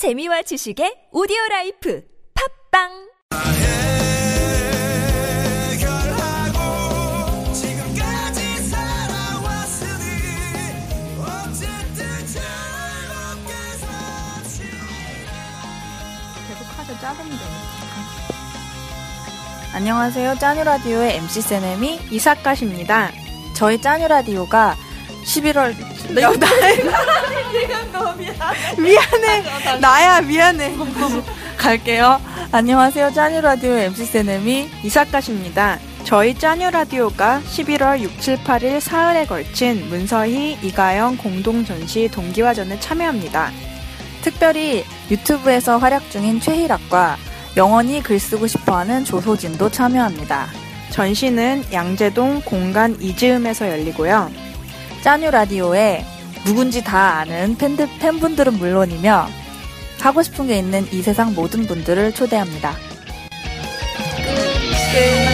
재미와 지식의 오디오 life 팟빵. 안녕하세요. 짜뉴라디오의 MC 세네미 이사카십니다. 저희 짜뉴라디오가 11월 내가 나의 미안해 나야 미안해 갈게요. 안녕하세요. 짜뉴라디오 MC 세네미 이사카십니다. 저희 짜뉴라디오가 11월 6, 7, 8일 사흘에 걸친 문서희, 이가영 공동 전시 동기화전에 참여합니다. 특별히 유튜브에서 활약 중인 최희락과 영원히 글 쓰고 싶어하는 조소진도 참여합니다. 전시는 양재동 공간 이즈음에서 열리고요. 짜뉴 라디오에 누군지 다 아는 팬들, 팬분들은 물론이며 하고 싶은 게 있는 이 세상 모든 분들을 초대합니다. 끝.